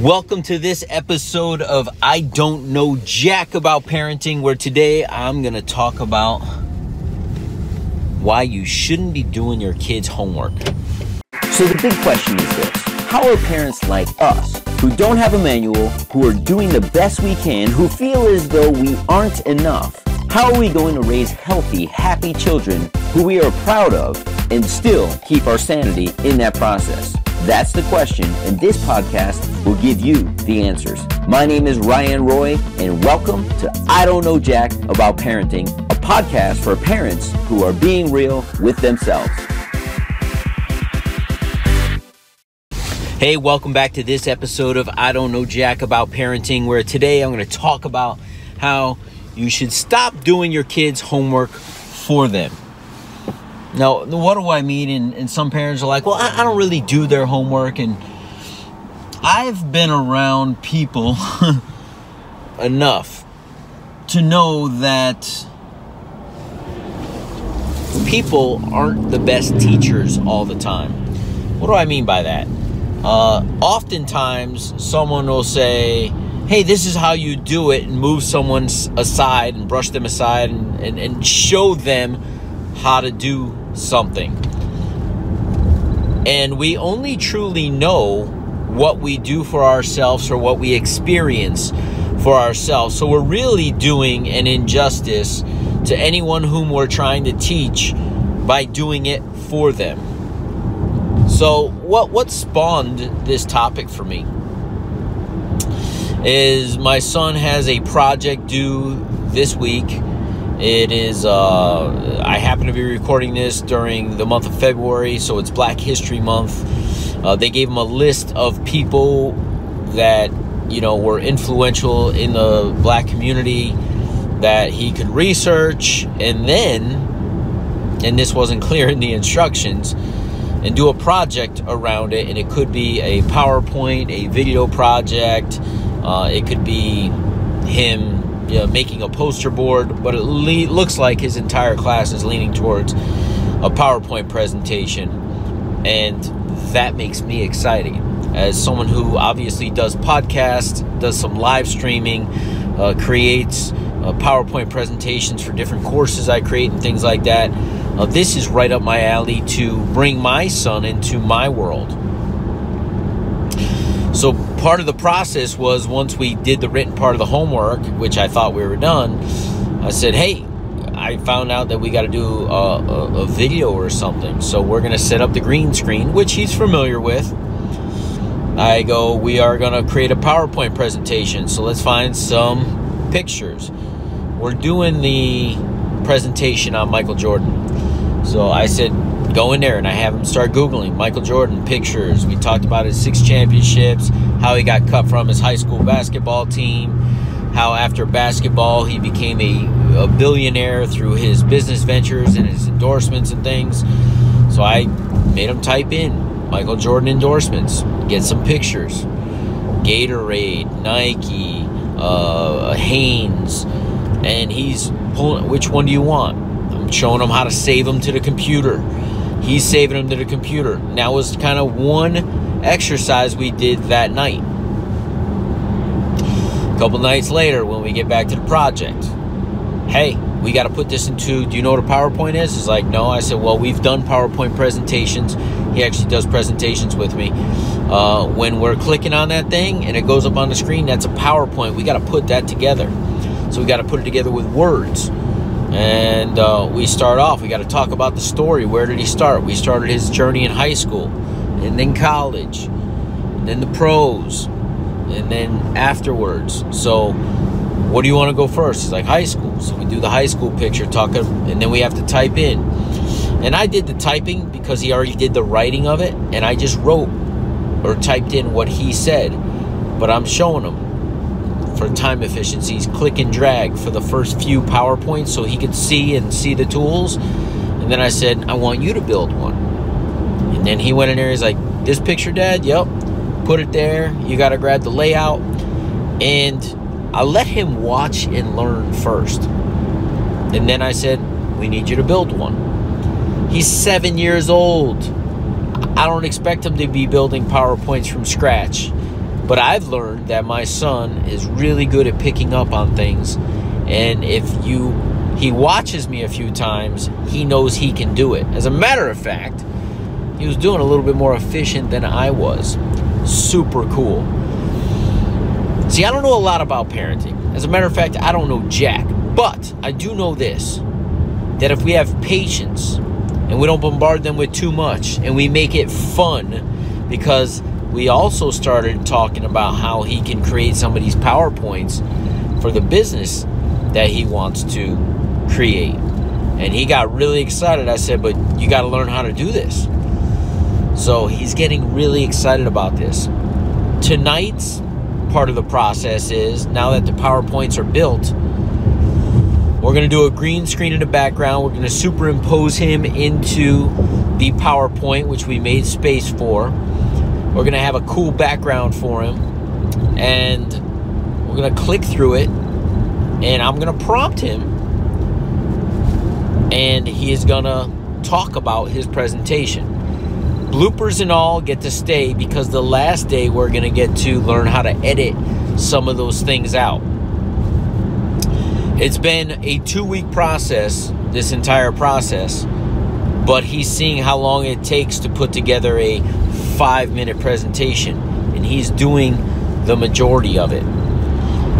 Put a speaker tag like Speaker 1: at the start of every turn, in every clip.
Speaker 1: Welcome to this episode of I Don't Know Jack About Parenting, where today I'm going to talk about why you shouldn't be doing your kids' homework. So, the big question is this How are parents like us, who don't have a manual, who are doing the best we can, who feel as though we aren't enough, how are we going to raise healthy, happy children who we are proud of and still keep our sanity in that process? That's the question, and this podcast will give you the answers. My name is Ryan Roy, and welcome to I Don't Know Jack About Parenting, a podcast for parents who are being real with themselves. Hey, welcome back to this episode of I Don't Know Jack About Parenting, where today I'm going to talk about how you should stop doing your kids' homework for them. Now, what do I mean? And, and some parents are like, well, I, I don't really do their homework. And I've been around people enough to know that people aren't the best teachers all the time. What do I mean by that? Uh, oftentimes, someone will say, hey, this is how you do it, and move someone aside and brush them aside and, and, and show them how to do something. And we only truly know what we do for ourselves or what we experience for ourselves. So we're really doing an injustice to anyone whom we're trying to teach by doing it for them. So what what spawned this topic for me is my son has a project due this week it is, uh, I happen to be recording this during the month of February, so it's Black History Month. Uh, they gave him a list of people that, you know, were influential in the black community that he could research and then, and this wasn't clear in the instructions, and do a project around it. And it could be a PowerPoint, a video project, uh, it could be him you know, making a poster board, but it le- looks like his entire class is leaning towards a PowerPoint presentation. And that makes me excited. As someone who obviously does podcasts, does some live streaming, uh, creates uh, PowerPoint presentations for different courses I create and things like that, uh, this is right up my alley to bring my son into my world. So part of the process was once we did the written part of the homework, which I thought we were done, I said, hey, I found out that we got to do a, a, a, video or something. So we're going to set up the green screen, which he's familiar with. I go, we are going to create a PowerPoint presentation. So let's find some pictures. We're doing the presentation on Michael Jordan. So I said, go in there and I have him start Googling Michael Jordan pictures. We talked about his six championships, how he got cut from his high school basketball team, how after basketball he became a, a billionaire through his business ventures and his endorsements and things. So I made him type in Michael Jordan endorsements, get some pictures. Gatorade, Nike, uh, Hanes, and he's pulling. Which one do you want? I'm showing him how to save them to the computer he's saving them to the computer. And that was kind of one exercise we did that night. A couple nights later, when we get back to the project, hey, we got to put this into. Do you know what a PowerPoint is? He's like, no. I said, well, we've done PowerPoint presentations. He actually does presentations with me. Uh, when we're clicking on that thing and it goes up on the screen, that's a PowerPoint. We got to put that together. So we got to put it together with words. And uh, we start off, we got to talk about the story. Where did he start? We started his journey in high school, and then college, and then the pros, and then afterwards. So, what do you want to go first? He's like, high school. So we do the high school picture, talk, and then we have to type in. And I did the typing because he already did the writing of it, and I just wrote or typed in what he said. But I'm showing him for time efficiencies, click and drag for the first few PowerPoints so he could see and see the tools. And then I said, I want you to build one. And then he went in there, he's like, This picture, Dad? Yep. Put it there. You got to grab the layout. And I let him watch and learn first. And then I said, We need you to build one. He's seven years old. I don't expect him to be building PowerPoints from scratch But I've learned that my son is really good at picking up on things. And if you he watches me a few times, he knows he can do it. As a matter of fact, he was doing a little bit more efficient than I was. Super cool. See, I don't know a lot about parenting. As a matter of fact, I don't know jack. But I do know this that if we have patience and we don't bombard them with too much and we make it fun, because we also started talking about how he can create some of these PowerPoints for the business that he wants to create. And he got really excited. I said, But you got to learn how to do this. So he's getting really excited about this. Tonight's part of the process is now that the PowerPoints are built, we're going to do a green screen in the background. We're going to superimpose him into the PowerPoint, which we made space for. We're going to have a cool background for him. And we're going to click through it. And I'm going to prompt him. And he is going to talk about his presentation. Bloopers and all get to stay because the last day we're going to get to learn how to edit some of those things out. It's been a two week process, this entire process, but he's seeing how long it takes to put together a five minute presentation, and he's doing the majority of it.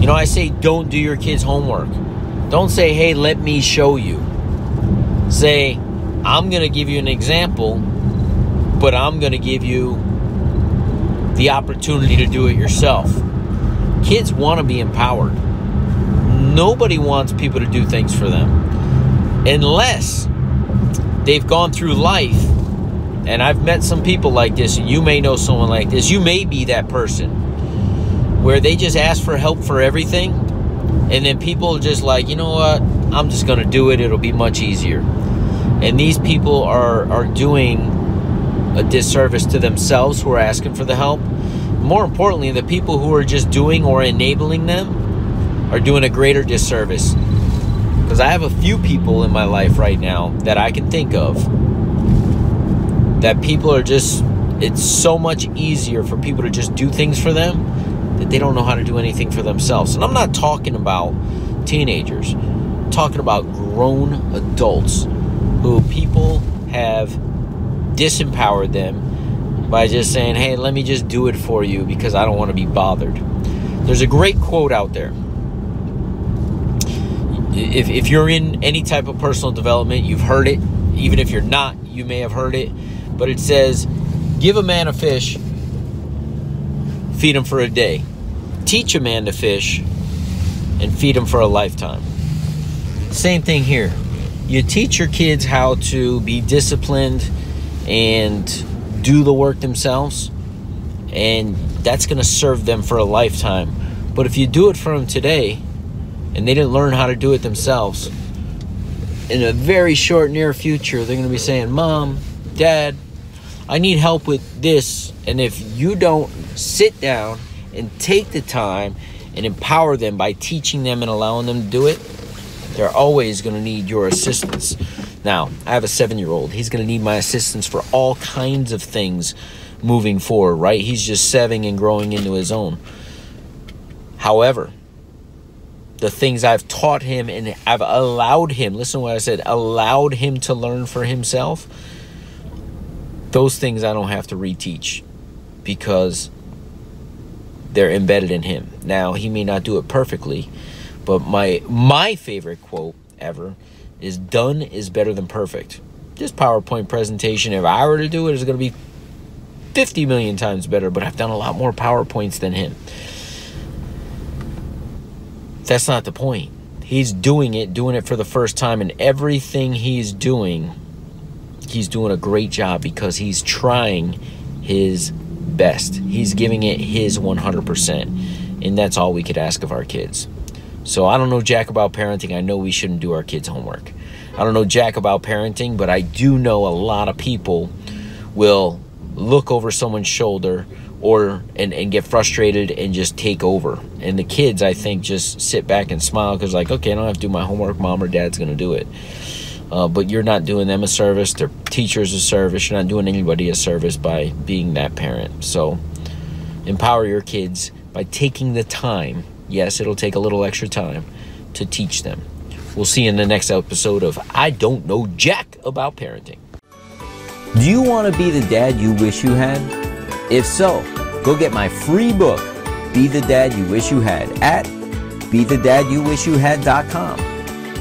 Speaker 1: You know, I say don't do your kids' homework. Don't say, hey, let me show you. Say, I'm going to give you an example, but I'm going to give you the opportunity to do it yourself. Kids want to be empowered nobody wants people to do things for them unless they've gone through life. And I've met some people like this, and you may know someone like this. You may be that person where they just ask for help for everything, and then people just like, you know what, I'm just going to do it, it'll be much easier. And these people are, are doing a disservice to themselves who are asking for the help. More importantly, the people who are just doing or enabling them are doing a greater disservice. Because I have a few people in my life right now that I can think of that people are just, it's so much easier for people to just do things for them that they don't know how to do anything for themselves. And I'm not talking about teenagers, I'm talking about grown adults who people have disempowered them by just saying, hey, let me just do it for you because I don't want to be bothered. There's a great quote out there if, if you're in any type of personal development, you've heard it. Even if you're not, you may have heard it. But it says, give a man a fish, feed him for a day. Teach a man to fish, and feed him for a lifetime. Same thing here. You teach your kids how to be disciplined and do the work themselves, and that's going to serve them for a lifetime. But if you do it for them today, and they didn't learn how to do it themselves, in a very short near future, they're going to be saying, Mom, Dad, I need help with this. And if you don't sit down and take the time and empower them by teaching them and allowing them to do it, they're always going to need your assistance. Now, I have a seven year old. He's going to need my assistance for all kinds of things moving forward, right? He's just seven and growing into his own. However, the things I've taught him and I've allowed him, listen to what I said, allowed him to learn for himself, those things I don't have to reteach because they're embedded in him. Now, he may not do it perfectly, but my my favorite quote ever is done is better than perfect. This PowerPoint presentation, if I were to do it, is going to be 50 million times better, but I've done a lot more PowerPoints than him. That's not the point. He's doing it, doing it for the first time, and everything he's doing, he's doing a great job because he's trying his best. He's giving it his 100%. And that's all we could ask of our kids. So I don't know jack about parenting. I know we shouldn't do our kids' homework. I don't know jack about parenting, but I do know a lot of people will look over someone's shoulder or and, and get frustrated and just take over and the kids i think just sit back and smile because like okay i don't have to do my homework mom or dad's to do it uh, but you're not doing them a service their teachers a service you're not doing anybody a service by being that parent so empower your kids by taking the time. Yes, it'll take a little extra time to teach them. We'll see you in the next episode of I Don't Know Jack About Parenting. Do you want to be the dad you wish you had? If so, go get my free book, Be the Dad You Wish You Had, at BeTheDadYouWishYouHad.com.